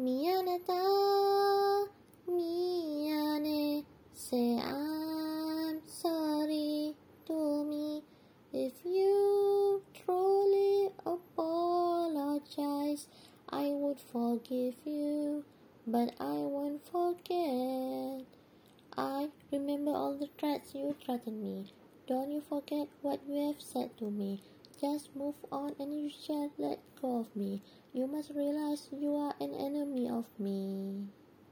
Mianata, mianhae. Say I'm sorry to me if you truly apologize. I would forgive you, but I won't forget. I remember all the threats you threatened me. Don't you forget what you have said to me. Just move on and you shall let go of me. You must realize you are an enemy of me.